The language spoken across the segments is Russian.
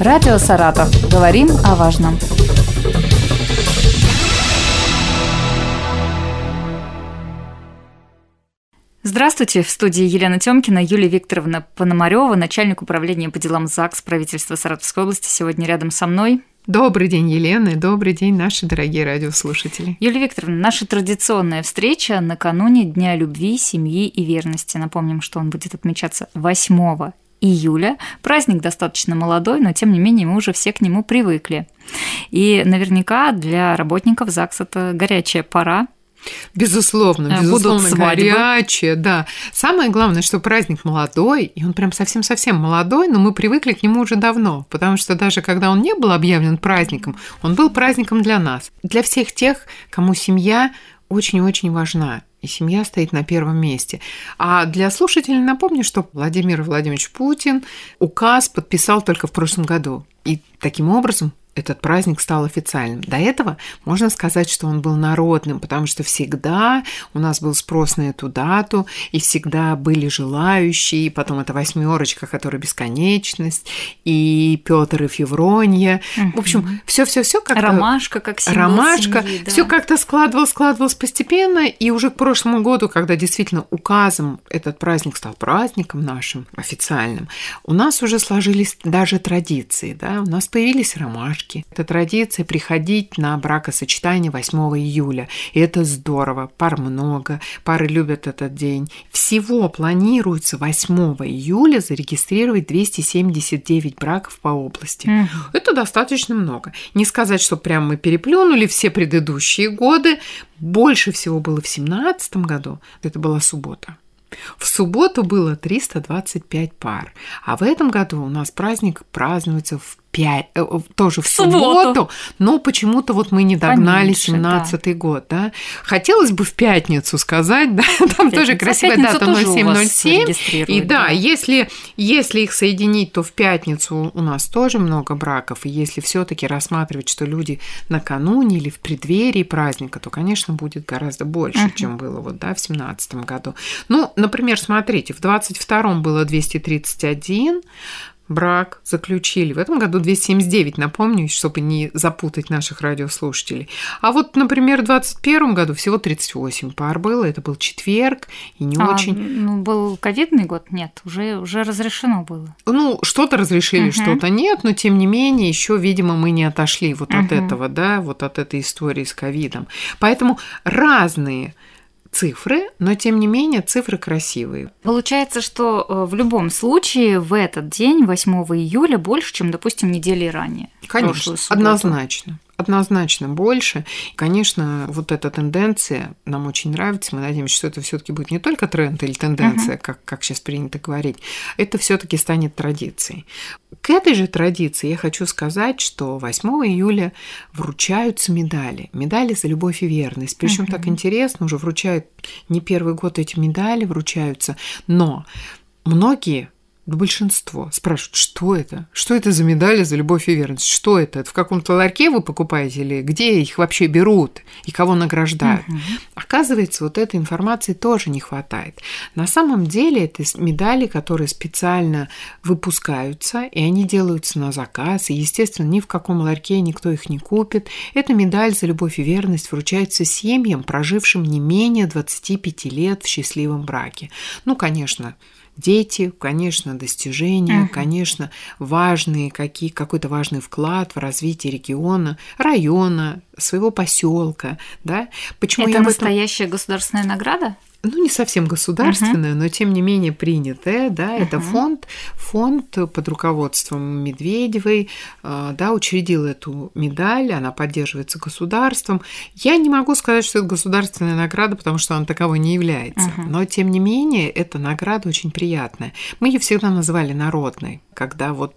Радио «Саратов». Говорим о важном. Здравствуйте, в студии Елена Тёмкина, Юлия Викторовна Пономарева, начальник управления по делам ЗАГС правительства Саратовской области, сегодня рядом со мной. Добрый день, Елена, и добрый день, наши дорогие радиослушатели. Юлия Викторовна, наша традиционная встреча накануне Дня любви, семьи и верности. Напомним, что он будет отмечаться 8 июля. Праздник достаточно молодой, но тем не менее мы уже все к нему привыкли. И наверняка для работников ЗАГС это горячая пора, Безусловно, Э, безусловно, Будут свадьбы. горячее, да. Самое главное, что праздник молодой, и он прям совсем-совсем молодой, но мы привыкли к нему уже давно, потому что даже когда он не был объявлен праздником, он был праздником для нас, для всех тех, кому семья очень-очень важна. И семья стоит на первом месте. А для слушателей напомню, что Владимир Владимирович Путин указ подписал только в прошлом году. И таким образом этот праздник стал официальным. До этого можно сказать, что он был народным, потому что всегда у нас был спрос на эту дату, и всегда были желающие, и потом это восьмерочка, которая бесконечность, и Петр и Февронья. В общем, все-все-все как Ромашка как символ Ромашка, семьи, да. все как-то складывалось, складывалось постепенно, и уже к прошлому году, когда действительно указом этот праздник стал праздником нашим официальным, у нас уже сложились даже традиции, да, у нас появились ромашки. Это традиция приходить на бракосочетание 8 июля, и это здорово, пар много, пары любят этот день. Всего планируется 8 июля зарегистрировать 279 браков по области. Мгм. Это достаточно много. Не сказать, что прям мы переплюнули все предыдущие годы. Больше всего было в 2017 году. Это была суббота. В субботу было 325 пар. А в этом году у нас праздник празднуется в 5, тоже в, субботу. субботу, но почему-то вот мы не догнали Поменьше, 17-й год, да. Хотелось бы в пятницу сказать, да, там тоже Пятница. красивая дата тоже у вас 0707. И да, да. если, если их соединить, то в пятницу у нас тоже много браков. И если все-таки рассматривать, что люди накануне или в преддверии праздника, то, конечно, будет гораздо больше, Мгм. чем было вот, да, в 2017 году. Ну, например, смотрите, в 22 было 231 брак заключили. В этом году 279, напомню, чтобы не запутать наших радиослушателей. А вот, например, в 2021 году всего 38 пар было. Это был четверг, и не А, очень Ну, был ковидный год? Нет, уже, уже разрешено было. ну, что-то разрешили, Мгм. что-то нет, но тем не менее, еще, видимо, мы не отошли вот от Мгм. этого, да, вот от этой истории с ковидом. Поэтому разные цифры, но тем не менее цифры красивые. Получается, что э, в любом случае в этот день, 8 июля, больше, чем, допустим, недели ранее. Конечно, однозначно. Однозначно больше. Конечно, вот эта тенденция нам очень нравится. Мы надеемся, что это все-таки будет не только тренд или тенденция, как, как сейчас принято говорить. Это все-таки станет традицией. К этой же традиции я хочу сказать, что 8 июля вручаются медали. Медали за любовь и верность. Причем Мгм. так интересно, уже вручают не первый год эти медали вручаются, но многие да большинство спрашивают, что это? Что это за медали за любовь и верность? Что это? Это в каком-то ларьке вы покупаете или где их вообще берут и кого награждают? Мгм. Оказывается, вот этой информации тоже не хватает. На самом деле это медали, которые специально выпускаются, и они делаются на заказ, и, естественно, ни в каком ларьке никто их не купит. Эта медаль за любовь и верность вручается семьям, прожившим не менее 25 лет в счастливом браке. Ну, конечно, дети, конечно, достижения, Мгм. конечно, важные какие, какой-то важный вклад в развитие региона, района, своего поселка, да? Почему Это я об этом настоящая государственная награда? Ну, не совсем государственная, но тем не менее принятая, да, это Мгм. фонд, фонд под руководством Медведевой, э, да, учредил эту медаль, она поддерживается государством. Я не могу сказать, что это государственная награда, потому что она таковой не является, Мгм. но тем не менее эта награда очень приятная. Мы ее всегда называли народной, когда вот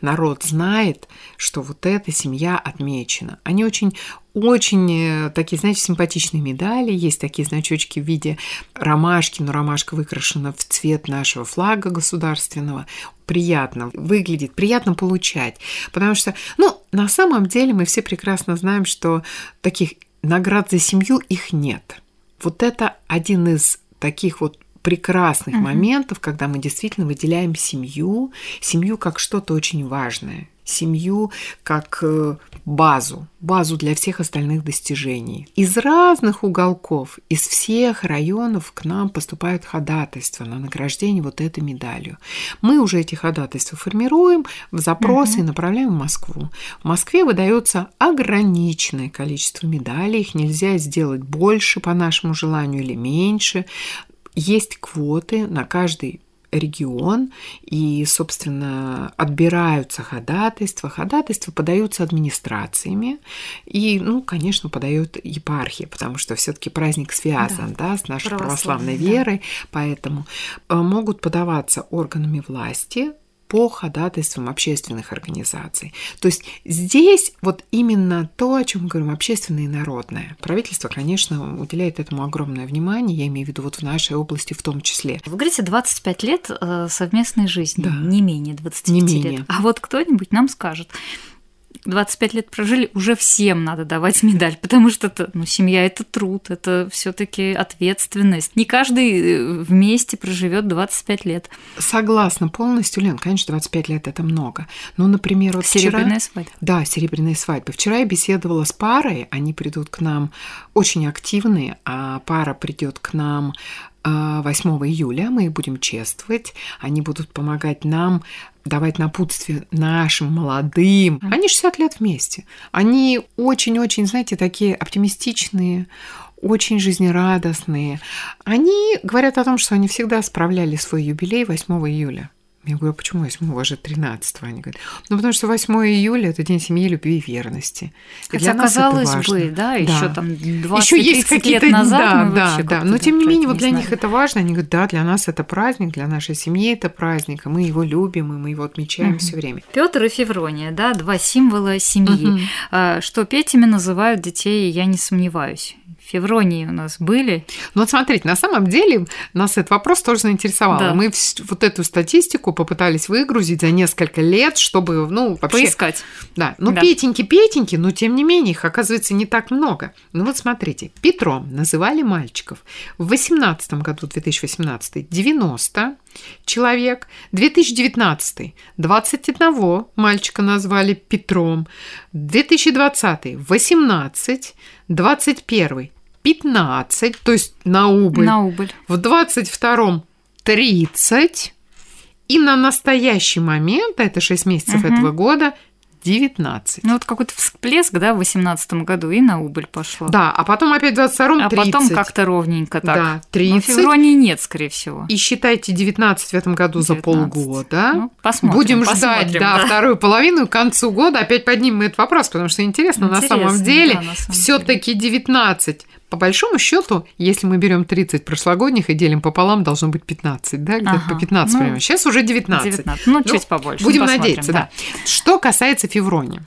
народ знает, что вот эта семья отмечена. Они очень очень э, такие, знаете, симпатичные медали. Есть такие значочки в виде ромашки, но ромашка выкрашена в цвет нашего флага государственного. Приятно выглядит, приятно получать. Потому что, ну, на самом деле мы все прекрасно знаем, что таких наград за семью их нет. Вот это один из таких вот прекрасных угу. моментов, когда мы действительно выделяем семью, семью как что-то очень важное, семью как э, базу, базу для всех остальных достижений. Из разных уголков, из всех районов к нам поступают ходатайства на награждение вот этой медалью. Мы уже эти ходатайства формируем в запросы угу. и направляем в Москву. В Москве выдается ограниченное количество медалей, их нельзя сделать больше по нашему желанию или меньше. Есть квоты на каждый регион, и, собственно, отбираются ходатайства. Ходатайства подаются администрациями, и, ну, конечно, подает епархия, потому что все-таки праздник связан да, да, с нашей православной, православной верой, да. поэтому э, могут подаваться органами власти, по ходатайствам общественных организаций. То есть здесь вот именно то, о чем мы говорим, общественное и народное. Правительство, конечно, уделяет этому огромное внимание, я имею в виду вот в нашей области в том числе. Вы говорите, 25 лет э, совместной жизни, да. не менее 25 не менее. лет. А вот кто-нибудь нам скажет, 25 лет прожили, уже всем надо давать медаль, потому что это, ну, семья это труд, это все-таки ответственность. Не каждый э, вместе проживет 25 лет. Согласна полностью, Лен, конечно, 25 лет это много. Но, например, вот Серебряная вчера... свадьба. Да, серебряная свадьба. Вчера я беседовала с парой, они придут к нам очень активные, а пара придет к нам 8 а, июля мы их будем чествовать, они будут помогать нам давать напутствие нашим молодым. Они 60 лет вместе. Они очень-очень, знаете, такие оптимистичные, очень жизнерадостные. Они говорят о том, что они всегда справляли свой юбилей 8 июля. Я говорю, а почему 8? У вас же 13 Они говорят, ну, потому что 8 июля – это день семьи, любви и верности. И Хотя, казалось бы, да, да, еще там 20 еще есть какие-то лет назад да, мы да, да. Но, тем не менее, вот для них это важно. Они говорят, да, для нас это праздник, для нашей семьи это праздник, и мы его любим, и мы его отмечаем угу. все время. Петр и Феврония, да, два символа семьи. Угу. Что Петями называют детей, я не сомневаюсь. Февронии у нас были. Ну вот смотрите, на самом деле нас этот вопрос тоже заинтересовал. Да. Мы вот эту статистику попытались выгрузить за несколько лет, чтобы, ну, вообще... Поискать. Да, ну, да. Петеньки-Петеньки, но тем не менее их оказывается не так много. Ну вот смотрите, Петром называли мальчиков в 18 году, 2018, 90 человек, 2019 21 мальчика назвали Петром, 2020 18, 21 15, то есть на убыль. На убыль. В 22-м 30. И на настоящий момент, это 6 месяцев угу. этого года, 19. Ну, вот какой-то всплеск, да, в 2018 году, и на убыль пошло. Да, а потом опять в 22-м 30. А потом как-то ровненько так. Да, 30. Но февронии нет, скорее всего. И считайте 19 в этом году 19. за полгода. Ну, посмотрим. Будем посмотрим, ждать, да, да, вторую половину, к концу года опять поднимем этот вопрос, потому что интересно, интересно на самом деле, да, все-таки 19 по большому счету, если мы берем 30 прошлогодних и делим пополам, должно быть 15, да, где-то ага, по 15 ну, примерно. Сейчас уже 19. 19. Ну, чуть ну, побольше. Будем надеяться, да. да. Что касается Феврони.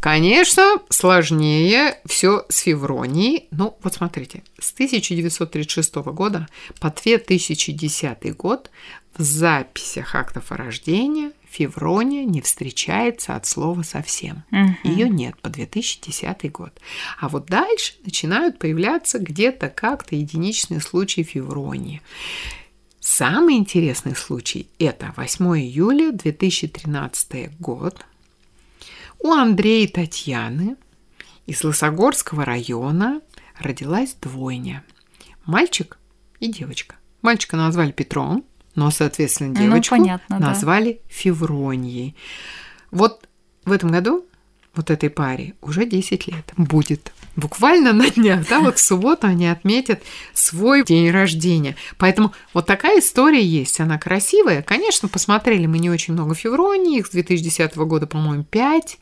Конечно, сложнее все с Февронией. Ну, вот смотрите, с 1936 года по 2010 год в записях актов о рождении Феврония не встречается от слова совсем. Угу. Ее нет по 2010 год. А вот дальше начинают появляться где-то как-то единичные случаи Февронии. Самый интересный случай – это 8 июля 2013 год. У Андрея и Татьяны из Лысогорского района родилась двойня. Мальчик и девочка. Мальчика назвали Петром, но, соответственно, ну, девочку ну, понятно, назвали да. Февронией. Вот в этом году вот этой паре уже 10 лет будет. Буквально на днях, да, вот в субботу они отметят свой день рождения. Поэтому вот такая история есть, она красивая. Конечно, посмотрели мы не очень много Февронии, их с 2010 года, по-моему, 5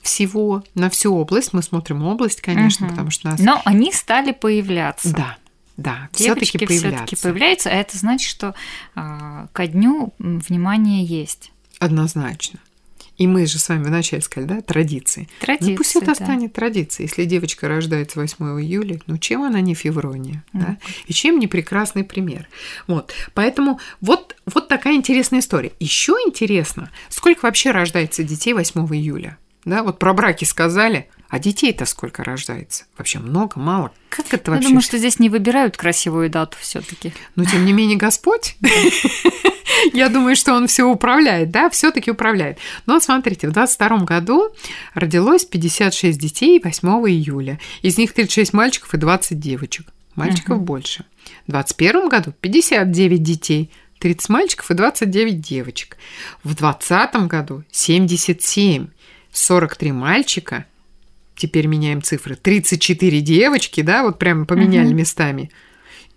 всего на всю область. Мы смотрим область, конечно, угу. потому что нас... Но они стали появляться. Да, да, все-таки появляются. все-таки появляются, а это значит, что э, ко дню внимание есть. Однозначно. И мы же с вами вначале сказали, да, традиции. Традиции, ну, пусть это да. станет традицией. Если девочка рождается 8 июля, ну чем она не феврония, mm. да? И чем не прекрасный пример. Вот. Поэтому вот, вот такая интересная история. Еще интересно, сколько вообще рождается детей 8 июля? Да, вот про браки сказали, А детей-то сколько рождается? Вообще много, мало? Как это Я вообще? думаю, что здесь не выбирают красивую дату все-таки. Но тем не менее Господь, я думаю, что Он все управляет, да, все-таки управляет. Но смотрите, в 22 году родилось 56 детей 8 июля. Из них 36 мальчиков и 20 девочек. Мальчиков больше. В 21 году 59 детей, 30 мальчиков и 29 девочек. В 20 году 77, 43 мальчика, теперь меняем цифры, 34 девочки, да, вот прямо поменяли Мгм. местами.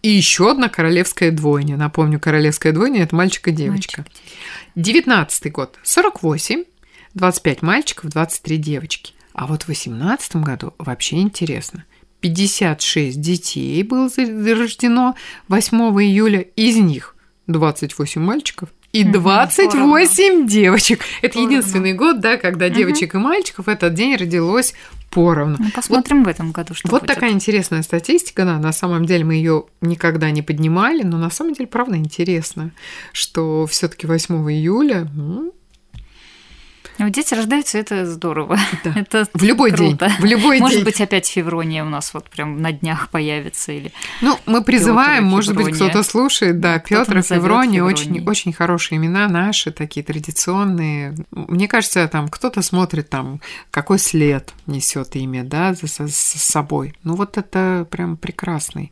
И еще одна королевская двойня. Напомню, королевская двойня – это мальчик и девочка. 19 год – 48, 25 мальчиков, 23 девочки. А вот в 18 году вообще интересно. 56 детей было за- рождено 8 июля, из них 28 мальчиков и Мгм, 28 девочек. Это Поровну. единственный год, да, когда девочек и мальчиков в этот день родилось поровну. Ну, посмотрим в этом году, что Вот будет. такая интересная статистика, да, на самом деле мы ее никогда не поднимали, но на самом деле, правда, интересно, что все-таки 8 июля м, Ну, Дети рождаются, это здорово. Да. Это в любой круто. день, в любой Может день. быть, опять Феврония у нас вот прям на днях появится или Ну, мы призываем, Пётр может быть, Феврония. кто-то слушает, да, Петр и Феврония, очень, очень хорошие имена наши, такие традиционные. Мне кажется, там кто-то смотрит там, какой след несет имя, да, за с собой. Ну, вот это прям прекрасный,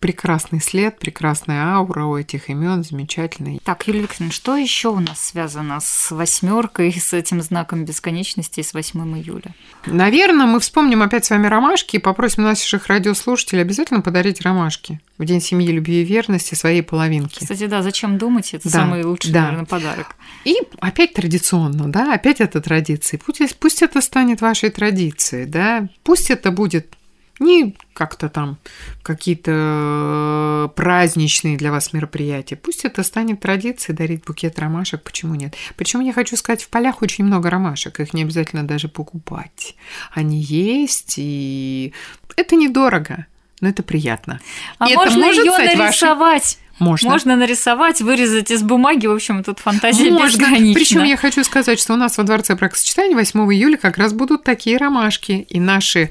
прекрасный след, прекрасная аура у этих имен, замечательный. Так, Юлия Викторовна, что еще у нас связано с восьмеркой, с этим знаком бесконечности и с 8 июля? Наверное, мы вспомним опять с вами ромашки и попросим наших радиослушателей обязательно подарить ромашки в День семьи, любви и верности своей половинке. Кстати, да, зачем думать? Это Да, самый лучший, да. наверное, подарок. И опять традиционно, да, опять это традиции. Пусть, пусть это станет вашей традицией, да. Пусть это будет не как-то там какие-то праздничные для вас мероприятия. Пусть это станет традицией дарить букет ромашек, почему нет? Причем я хочу сказать, в полях очень много ромашек, их не обязательно даже покупать. Они есть, и это недорого, но это приятно. А И это можно может ее нарисовать? Можно. Можно нарисовать, вырезать из бумаги. В общем, тут фантазия Можно. безгранична. Причем я хочу сказать, что у нас во дворце бракосочетания 8 июля как раз будут такие ромашки. И наши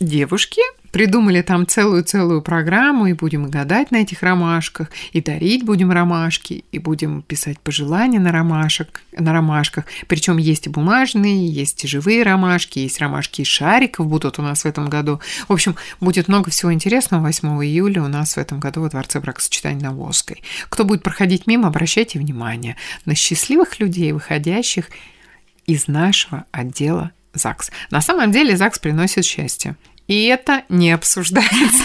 девушки придумали там целую-целую программу, и будем гадать на этих ромашках, и дарить будем ромашки, и будем писать пожелания на ромашек, на ромашках. Причем есть и бумажные, есть и живые ромашки, есть ромашки из шариков будут у нас в этом году. В общем, будет много всего интересного 8 июля у нас в этом году во Дворце бракосочетания на Волжской. Кто будет проходить мимо, обращайте внимание на счастливых людей, выходящих из нашего отдела ЗАГС. На самом деле ЗАГС приносит счастье. И это не обсуждается.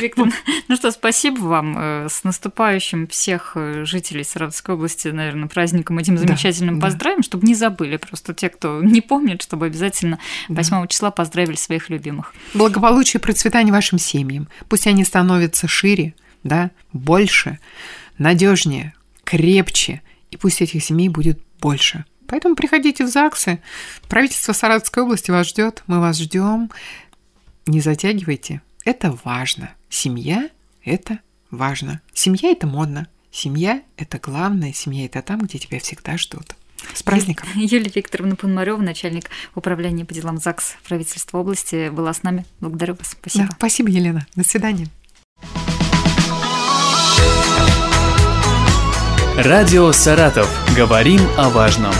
Виктор, ну что, спасибо вам. Э, С наступающим всех э, жителей Саратовской области, наверное, праздником этим Да, замечательным да. поздравим, чтобы не забыли. Просто те, кто не помнит, чтобы обязательно Да. 8 числа поздравили своих любимых. Благополучие и процветание вашим семьям. Пусть они становятся шире, да, больше, надежнее, крепче. И пусть этих семей будет больше. Поэтому приходите в ЗАГСы. Правительство Саратовской области вас ждет. Мы вас ждем. Не затягивайте. Это важно. Семья – это важно. Семья – это модно. Семья – это главное. Семья – это там, где тебя всегда ждут. С праздником! Юлия Викторовна Пономарева, начальник управления по делам ЗАГС правительства области, была с нами. Благодарю вас. Спасибо. Да, спасибо, Елена. До свидания. Радио «Саратов». Говорим о важном.